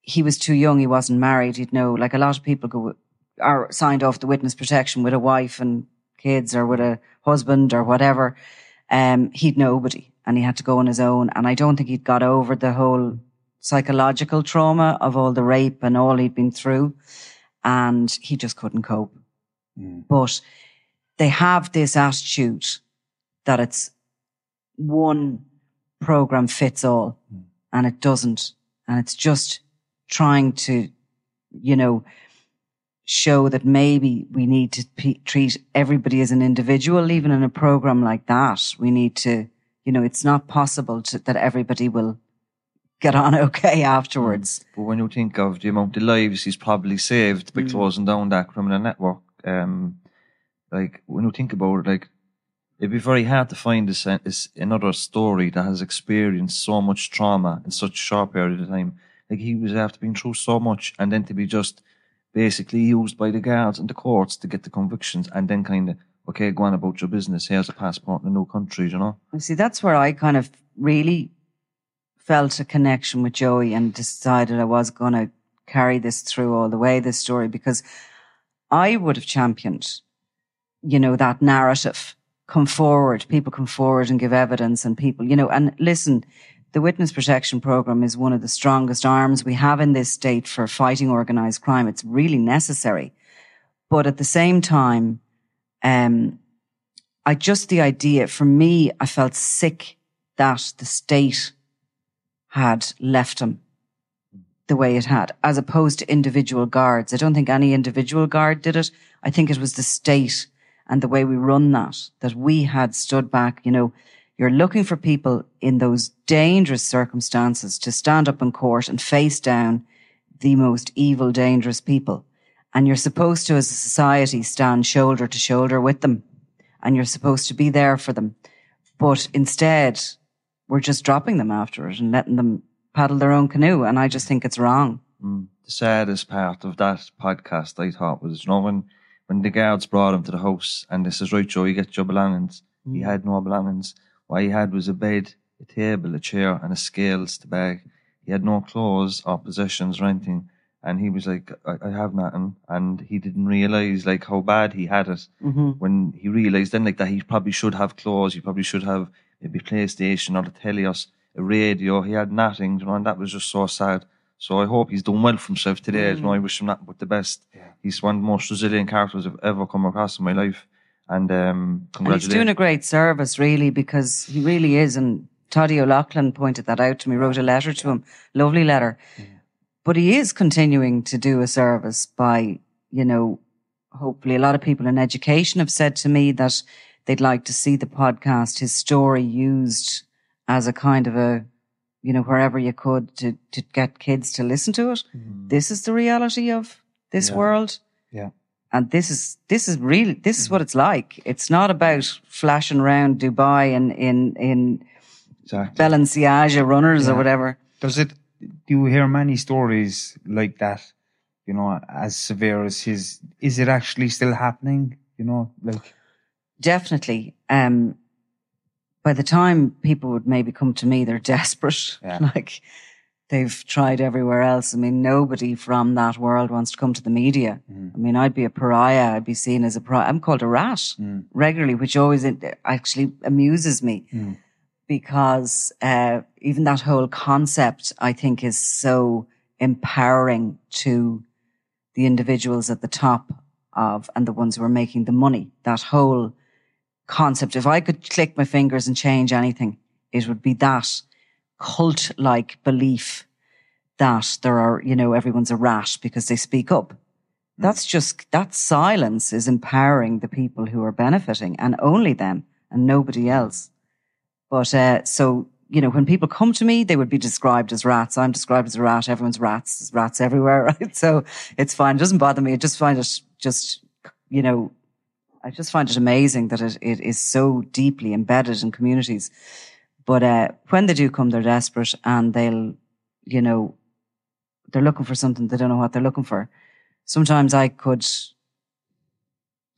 he was too young, he wasn't married, you'd know, like a lot of people go, are signed off the witness protection with a wife and kids or with a husband or whatever. Um, he'd nobody and he had to go on his own. And I don't think he'd got over the whole psychological trauma of all the rape and all he'd been through. And he just couldn't cope. Mm. But they have this attitude that it's one program fits all mm. and it doesn't. And it's just trying to, you know, show that maybe we need to p- treat everybody as an individual, even in a program like that. We need to, you know, it's not possible to, that everybody will get on okay afterwards. But when you think of the amount of lives he's probably saved by closing down that criminal network, um, like when you think about it, like it'd be very hard to find this, this another story that has experienced so much trauma in such a short period of time. Like he was after being through so much, and then to be just basically used by the guards and the courts to get the convictions, and then kind of okay, go on about your business. Here's a passport in a new country, you know. You see, that's where I kind of really felt a connection with Joey and decided I was going to carry this through all the way, this story, because I would have championed, you know, that narrative. Come forward, people come forward and give evidence and people, you know, and listen, the witness protection program is one of the strongest arms we have in this state for fighting organized crime. It's really necessary. But at the same time, um, I just, the idea, for me, I felt sick that the state had left him the way it had, as opposed to individual guards. I don't think any individual guard did it. I think it was the state and the way we run that, that we had stood back, you know, you're looking for people in those dangerous circumstances to stand up in court and face down the most evil, dangerous people. And you're supposed to, as a society, stand shoulder to shoulder with them. And you're supposed to be there for them. But instead, we're just dropping them after it and letting them paddle their own canoe. And I just think it's wrong. Mm. the saddest part of that podcast I thought was, you know, when, when the guards brought him to the house and they says, right, Joe, you get your belongings. He mm. had no belongings. What he had was a bed, a table, a chair, and a scales to bag. He had no clothes or possessions or anything. And he was like, I, I have nothing. And he didn't realize like how bad he had it. Mm-hmm. When he realized then like that he probably should have clothes, he probably should have maybe PlayStation or the telly or s- a radio. He had nothing, you know, and that was just so sad. So I hope he's done well for himself today. You know, I wish him nothing but the best. He's one of the most resilient characters I've ever come across in my life. And um And he's doing a great service, really, because he really is. And Toddy O'Loughlin pointed that out to me, wrote a letter to him, lovely letter. But he is continuing to do a service by, you know, hopefully a lot of people in education have said to me that they'd like to see the podcast, his story used as a kind of a, you know, wherever you could to, to get kids to listen to it. Mm-hmm. This is the reality of this world. Yeah. And this is, this is really, this is what it's like. It's not about flashing around Dubai and in, in Exactly. Balenciaga runners or whatever. Does it? Do you hear many stories like that? You know, as severe as his. Is it actually still happening? You know, like Definitely. Um, by the time people would maybe come to me, they're desperate. Yeah. Like they've tried everywhere else. I mean, nobody from that world wants to come to the media. Mm. I mean, I'd be a pariah. I'd be seen as a pariah. I'm called a rat Mm. regularly, which always actually amuses me Mm. because uh, even that whole concept, I think, is so empowering to the individuals at the top of and the ones who are making the money. That whole concept. If I could click my fingers and change anything, it would be that cult like belief that there are, you know, everyone's a rat because they speak up. That's just, that silence is empowering the people who are benefiting and only them and nobody else. But, uh, so, you know, when people come to me, they would be described as rats. I'm described as a rat. Everyone's rats. There's rats everywhere, right? So it's fine. It doesn't bother me. I just find it just, you know, I just find it amazing that it, it is so deeply embedded in communities. But uh, when they do come, they're desperate and they'll, you know, they're looking for something. They don't know what they're looking for. Sometimes I could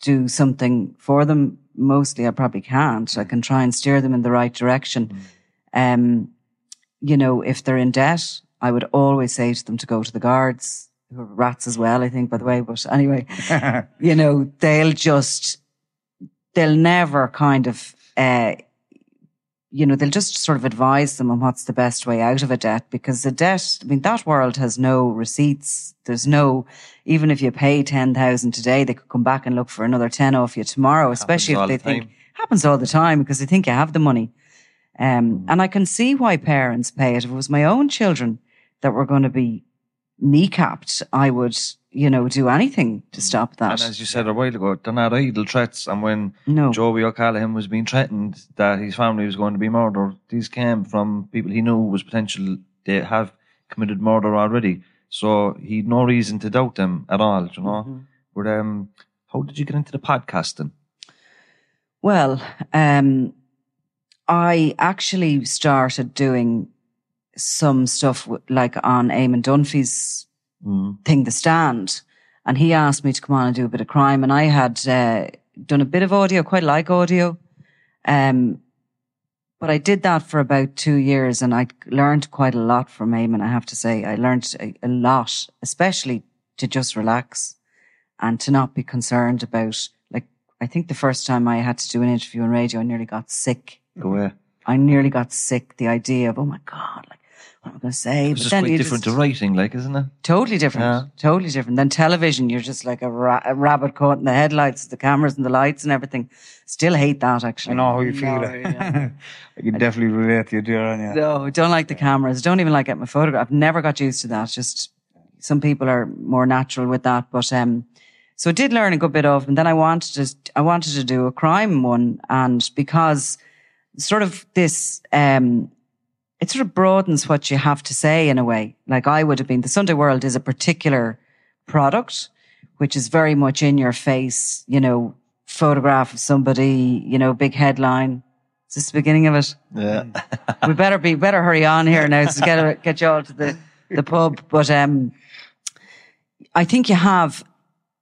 do something for them. Mostly, I probably can't. I can try and steer them in the right direction. Um, you know, if they're in debt, I would always say to them to go to the guards, who are rats as well, I think, by the way. But anyway, you know, they'll just, they'll never kind of, uh, you know, they'll just sort of advise them on what's the best way out of a debt because the debt, I mean, that world has no receipts. There's no, even if you pay 10,000 today, they could come back and look for another 10 off you tomorrow, especially if they the think, happens all the time because they think you have the money. Um, and I can see why parents pay it. If it was my own children that were going to be kneecapped, I would, you know, do anything to stop that. And as you said a while ago, they're not idle threats. And when No. Joey O'Callaghan was being threatened that his family was going to be murdered, these came from people he knew was potential they have committed murder already. So he'd no reason to doubt them at all, you know. Mm-hmm. But um, how did you get into the podcasting? Well, um, I actually started doing some stuff like on Eamon Dunphy's thing, The Stand. And he asked me to come on and do a bit of crime. And I had uh, done a bit of audio, quite like audio. Um, but I did that for about two years and I learned quite a lot from Eamon, I have to say. I learned a, a lot, especially to just relax and to not be concerned about, like, I think the first time I had to do an interview on radio, I nearly got sick. Go away. I nearly got sick. The idea of, oh my God, what am I going to say? It's just quite different just- to writing, like, isn't it? Totally different. Yeah. Totally different. Then television, you're just like a, ra- a rabbit caught in the headlights, the cameras and the lights and everything. Still hate that actually. I know how you feel. No, yeah. I can definitely relate to you, dear. Anya. No, don't like the cameras. Don't even like getting my photograph. Never got used to that. Just some people are more natural with that. But um, so I did learn a good bit of, and then I wanted to I wanted to do a crime one, and because sort of this um it sort of broadens what you have to say in a way. Like I would have been, the Sunday World is a particular product, which is very much in your face, you know, photograph of somebody, you know, big headline. Is this the beginning of it? Yeah. we better be better hurry on here now to get get you all to the the pub. But um, I think you have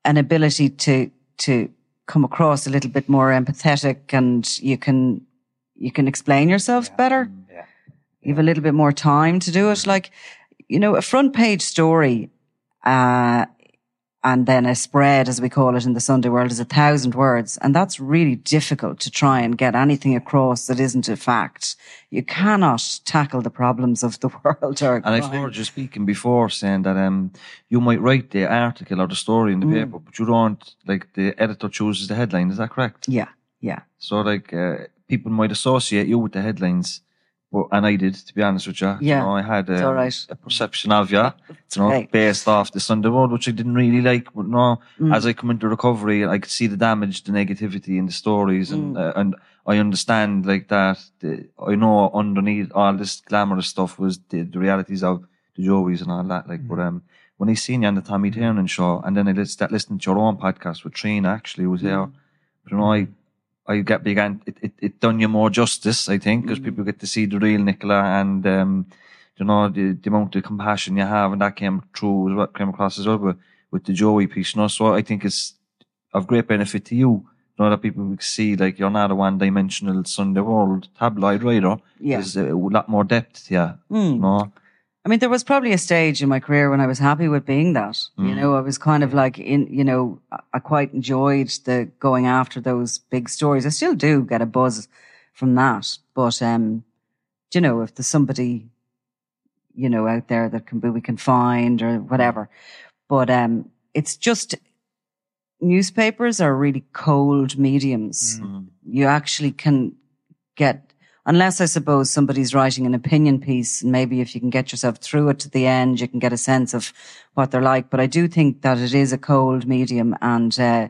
an ability to to come across a little bit more empathetic, and you can you can explain yourselves better. You have a little bit more time to do it. Like you know, a front page story. Uh, and then a spread, as we call it in the Sunday world, is a thousand words. And that's really difficult to try and get anything across that isn't a fact. You cannot tackle the problems of the world or And I've heard you speaking before saying that um you might write the article or the story in the Mm. paper, but you don't like the editor chooses the headline. Is that correct? Yeah, yeah. So like uh, people might associate you with the headlines, I did to be honest with you. Yeah, you know, I had um, right. a perception of you, you know, based off the underworld, which I didn't really like. But no, Mm. as I come into recovery, I could see the damage, the negativity in the stories, and Mm. uh, and I understand like that. The, I know underneath all this glamorous stuff was the, the realities of the Joeys and all that. Like, Mm. but um, when I seen you on the Tommy Tiernan show, and then I start listening to your own podcast with Trina, actually was there. Mm. But you know, I. I get began it, it, it done you more justice, I think, because people get to see the real Nicola and um, you know the, the amount of compassion you have, and that came through as well, came across as well with, with the Joey piece. You know, so I think it's of great benefit to you. You know that people see like you're not a one-dimensional Sunday World tabloid writer. Yeah. There's a lot more depth Yeah. Mm. You know, I mean, there was probably a stage in my career when I was happy with being that. You Mm. know, I was kind of like in, you know, I- I quite enjoyed the going after those big stories. I still do get a buzz from that. But, um, do you know, if there's somebody, you know, out there that can be, we can find or whatever. But, um, it's just newspapers are really cold mediums. You actually can get unless I suppose somebody's writing an opinion piece, and maybe if you can get yourself through it to the end, you can get a sense of what they're like. But I do think that it is a cold medium and, uh,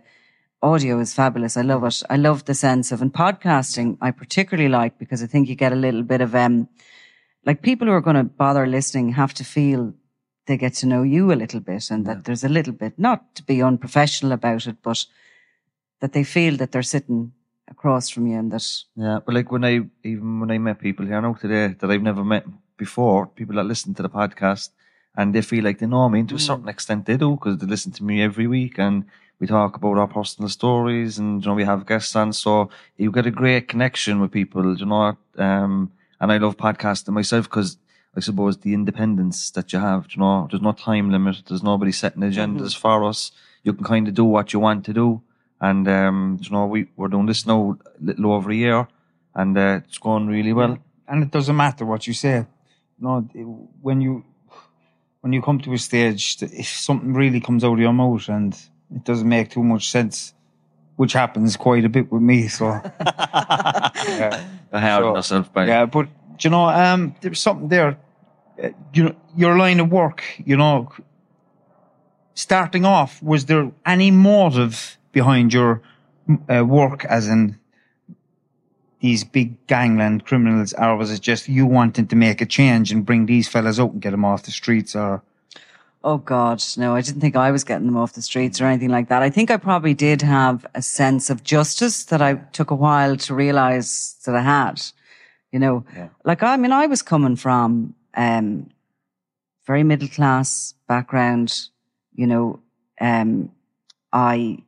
audio is fabulous. I love it. I love the sense of, and podcasting I particularly like because I think you get a little bit of, um, like people who are going to bother listening have to feel they get to know you a little bit and that there's a little bit, not to be unprofessional about it, but that they feel that they're sitting across from you and that Yeah, but like when I even when I met people here now today that I've never met before, people that listen to the podcast and they feel like they know me and to a certain extent they do because they listen to me every week and we talk about our personal stories and you know we have guests on so you get a great connection with people you know um and I love podcasting myself because I suppose the independence that you have you know there's no time limit there's nobody setting agendas for us. You can kind of do what you want to do and um you know we we're doing this now a little over a year and uh, it's going really well and it doesn't matter what you say. No, when you when you come to a stage, that if something really comes out of your mouth and it doesn't make too much sense, which happens quite a bit with me. So yeah, I hard So, myself by yeah, but you know, um, there's something there. Uh, you know, your line of work. You know, starting off, was there any motive behind your uh, work, as in? These big gangland criminals, or was it just you wanting to make a change and bring these fellas out and get them off the streets? Or Oh God, no, I didn't think I was getting them off the streets or anything like that. I think I probably did have a sense of justice that I took a while to realize that I had. You know, like I mean, I was coming from um, very middle class background. You know, um, I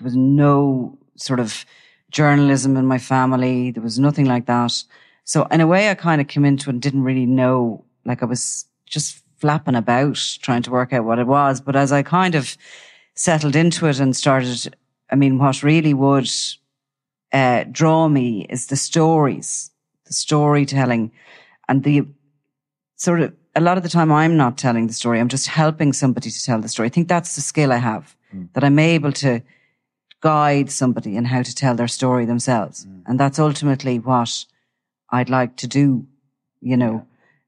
there was no sort of journalism in my family. There was nothing like that. So in a way, I kind of came into it and didn't really know. Like I was just flapping about trying to work out what it was. But as I kind of settled into it and started, I mean, what really would uh, draw me is the stories, the storytelling, and the sort of. A lot of the time, I'm not telling the story. I'm just helping somebody to tell the story. I think that's the skill I have that I'm able to guide somebody in how to tell their story themselves. And that's ultimately what I'd like to do, you know.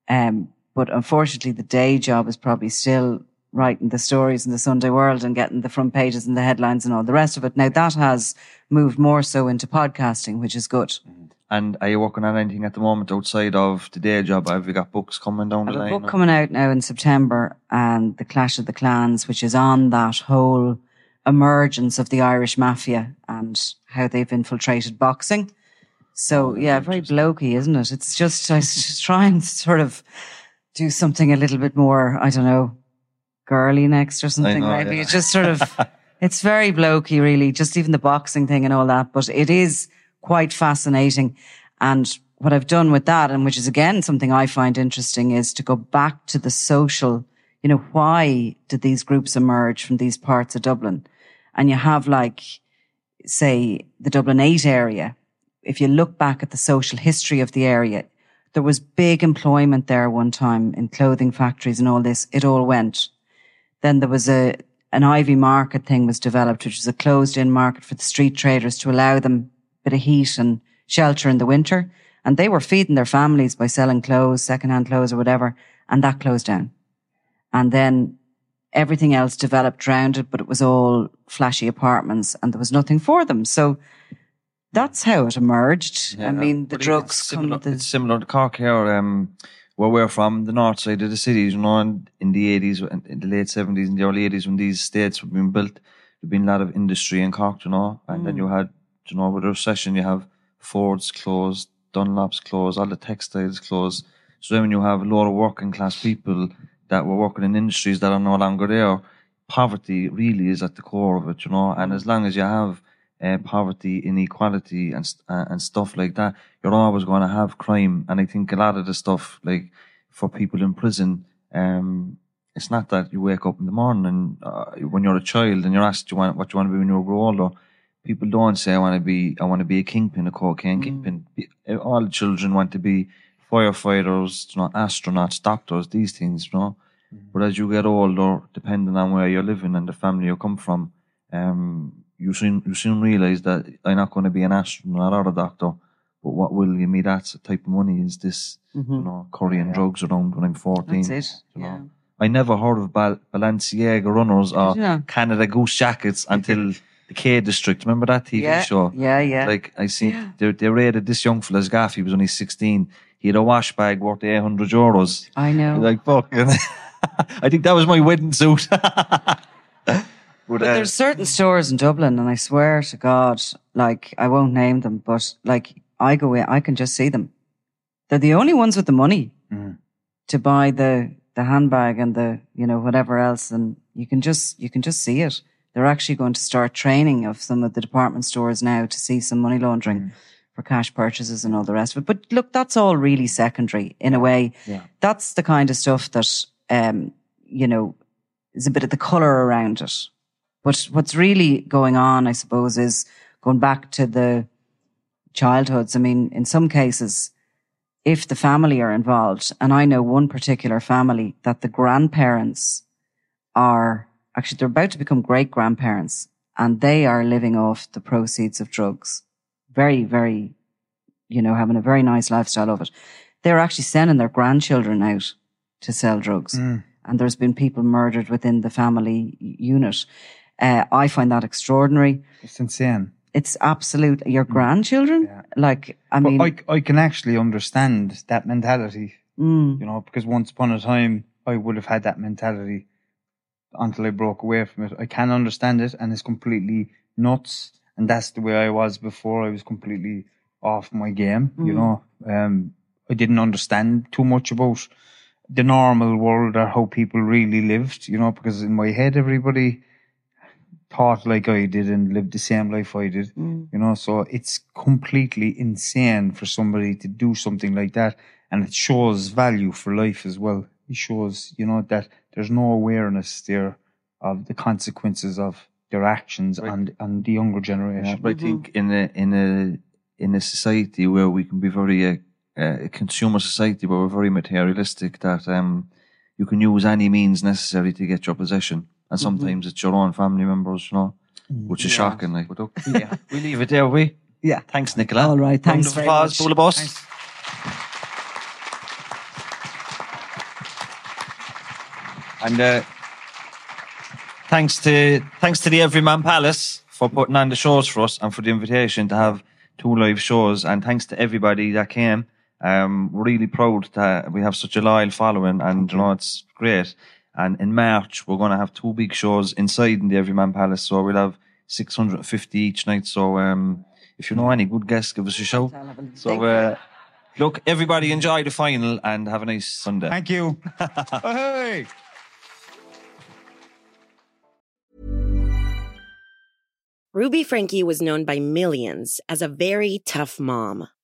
Um, but unfortunately, the day job is probably still writing the stories in the Sunday World and getting the front pages and the headlines and all the rest of it. Now that has moved more so into podcasting, which is good. And are you working on anything at the moment outside of the day job? Have you got books coming down I the have a line? book coming out now in September, and the Clash of the Clans, which is on that whole emergence of the Irish mafia and how they've infiltrated boxing. Oh, So yeah, very blokey, isn't it? It's just I just try and sort of do something a little bit more, I don't know, girly next or something. know, maybe yeah. it's just sort of it's very blokey, really. Just even the boxing thing and all that, but it is quite fascinating. And what I've done with that, and which is again something I find interesting, is to go back to the social. You know, why did these groups emerge from these parts of Dublin? And you have like, say, the Dublin 8 area. If you look back at the social history of the area, there was big employment there one time in clothing factories and all this. It all went. Then there was a, an Iveagh market thing was developed, which was a closed in market for the street traders to allow them a bit of heat and shelter in the winter. And they were feeding their families by selling clothes, secondhand clothes or whatever. And that closed down. And then everything else developed around it, but it was all flashy apartments and there was nothing for them. So that's how it emerged. I mean, the drugs come similar, with the, It's similar to Cork here, um, where we're from, the north side of the cities, you know, in the 80s, and in the late 70s and the early 80s, when these states were being built, there'd been a lot of industry in Cork, you know, and Mm. then you had, you know, with the recession, you have Ford's closed, Dunlop's closed, all the textiles closed. So then when you have a lot of working class people that were working in industries that are no longer there, poverty really is at the core of it, you know, and as long as you have uh, poverty, inequality, and uh, and stuff like that, you're always going to have crime. And I think a lot of the stuff, like for people in prison, um, it's not that you wake up in the morning and uh, when you're a child and you're asked you want, what you want to be when you grow older. People don't say I want to be I want to be a kingpin, a cocaine kingpin. Be- All children want to be firefighters, you know, astronauts, doctors, these things, you know. But as you get older, depending on where you're living and the family you come from, um, you soon you soon realise that I'm not going to be an astronaut or a doctor. But what will give me that type of money is this, you know, Korean drugs around when I'm 14. that's it. you Yeah. know. I never heard of Bal- Balenciaga runners or not? Canada Goose jackets until the K District. Remember that TV Yeah, show? yeah, yeah. Like I seen they, they raided this young fella's gaff. He was only 16. He had a wash bag worth 800 euros. I know. Like fucking. I think that was my wedding suit. but, But uh, there's certain stores in Dublin, and I swear to God, like I won't name them, but like I go in, I can just see them. They're the only ones with the money to buy the the handbag and the you know whatever else, and you can just you can just see it. They're actually going to start training of some of the department stores now to see some money laundering for cash purchases and all the rest of it. But look, that's all really secondary in a way. That's the kind of stuff that um, you know is a bit of the color around it. But what's really going on, I suppose, is going back to the childhoods. I mean, in some cases, if the family are involved, and I know one particular family that the grandparents are actually, they're about to become great grandparents and they are living off the proceeds of drugs. Very, very, you know, having a very nice lifestyle of it. They're actually sending their grandchildren out to sell drugs. And there's been people murdered within the family unit. Uh, I find that extraordinary. It's insane. It's absolute, your grandchildren? Like, I mean, I, I can actually understand that mentality, mm, you know, because once upon a time I would have had that mentality until I broke away from it. I can understand it and it's completely nuts. And that's the way I was before. I was completely off my game, you know. Um, I didn't understand too much about the normal world or how people really lived, you know, because in my head, everybody thought like I did and lived the same life I did, you know. So it's completely insane for somebody to do something like that, and it shows value for life as well. It shows, you know, that there's no awareness there of the consequences of their actions and and the younger generation. But I think in a in a in a society where we can be very uh, a consumer society, where we're very materialistic, that um, you can use any means necessary to get your possession, and sometimes it's your own family members, you know, which is shocking. Like, but look, yeah, we leave it there, we. yeah. Thanks, Nicola. All right, thanks Round of very applause, much. bualadh bos. And uh, thanks to thanks to the Everyman Palace for putting on the shows for us and for the invitation to have two live shows. And thanks to everybody that came. Um, we're really proud that we have such a loyal following, and you know it's great. And in March, we're going to have two big shows inside in the Everyman Palace. So we'll have 650 each night. So um, if you know any good guests, give us a shout. I'll have a think. So uh, look, everybody enjoy the final and have a nice Sunday. Thank you. hey. Ruby Franke was known by millions as a very tough mom.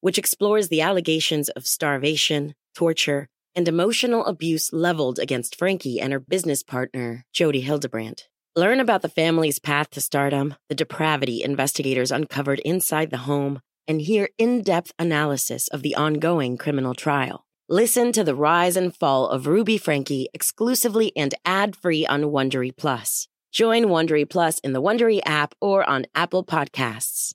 which explores the allegations of starvation, torture, and emotional abuse leveled against Franke and her business partner, Jodi Hildebrandt. Learn about the family's path to stardom, the depravity investigators uncovered inside the home, and hear in depth analysis of the ongoing criminal trial. Listen to the rise and fall of Ruby Franke exclusively and ad free on Wondery Plus. Join Wondery Plus in the Wondery app or on Apple Podcasts.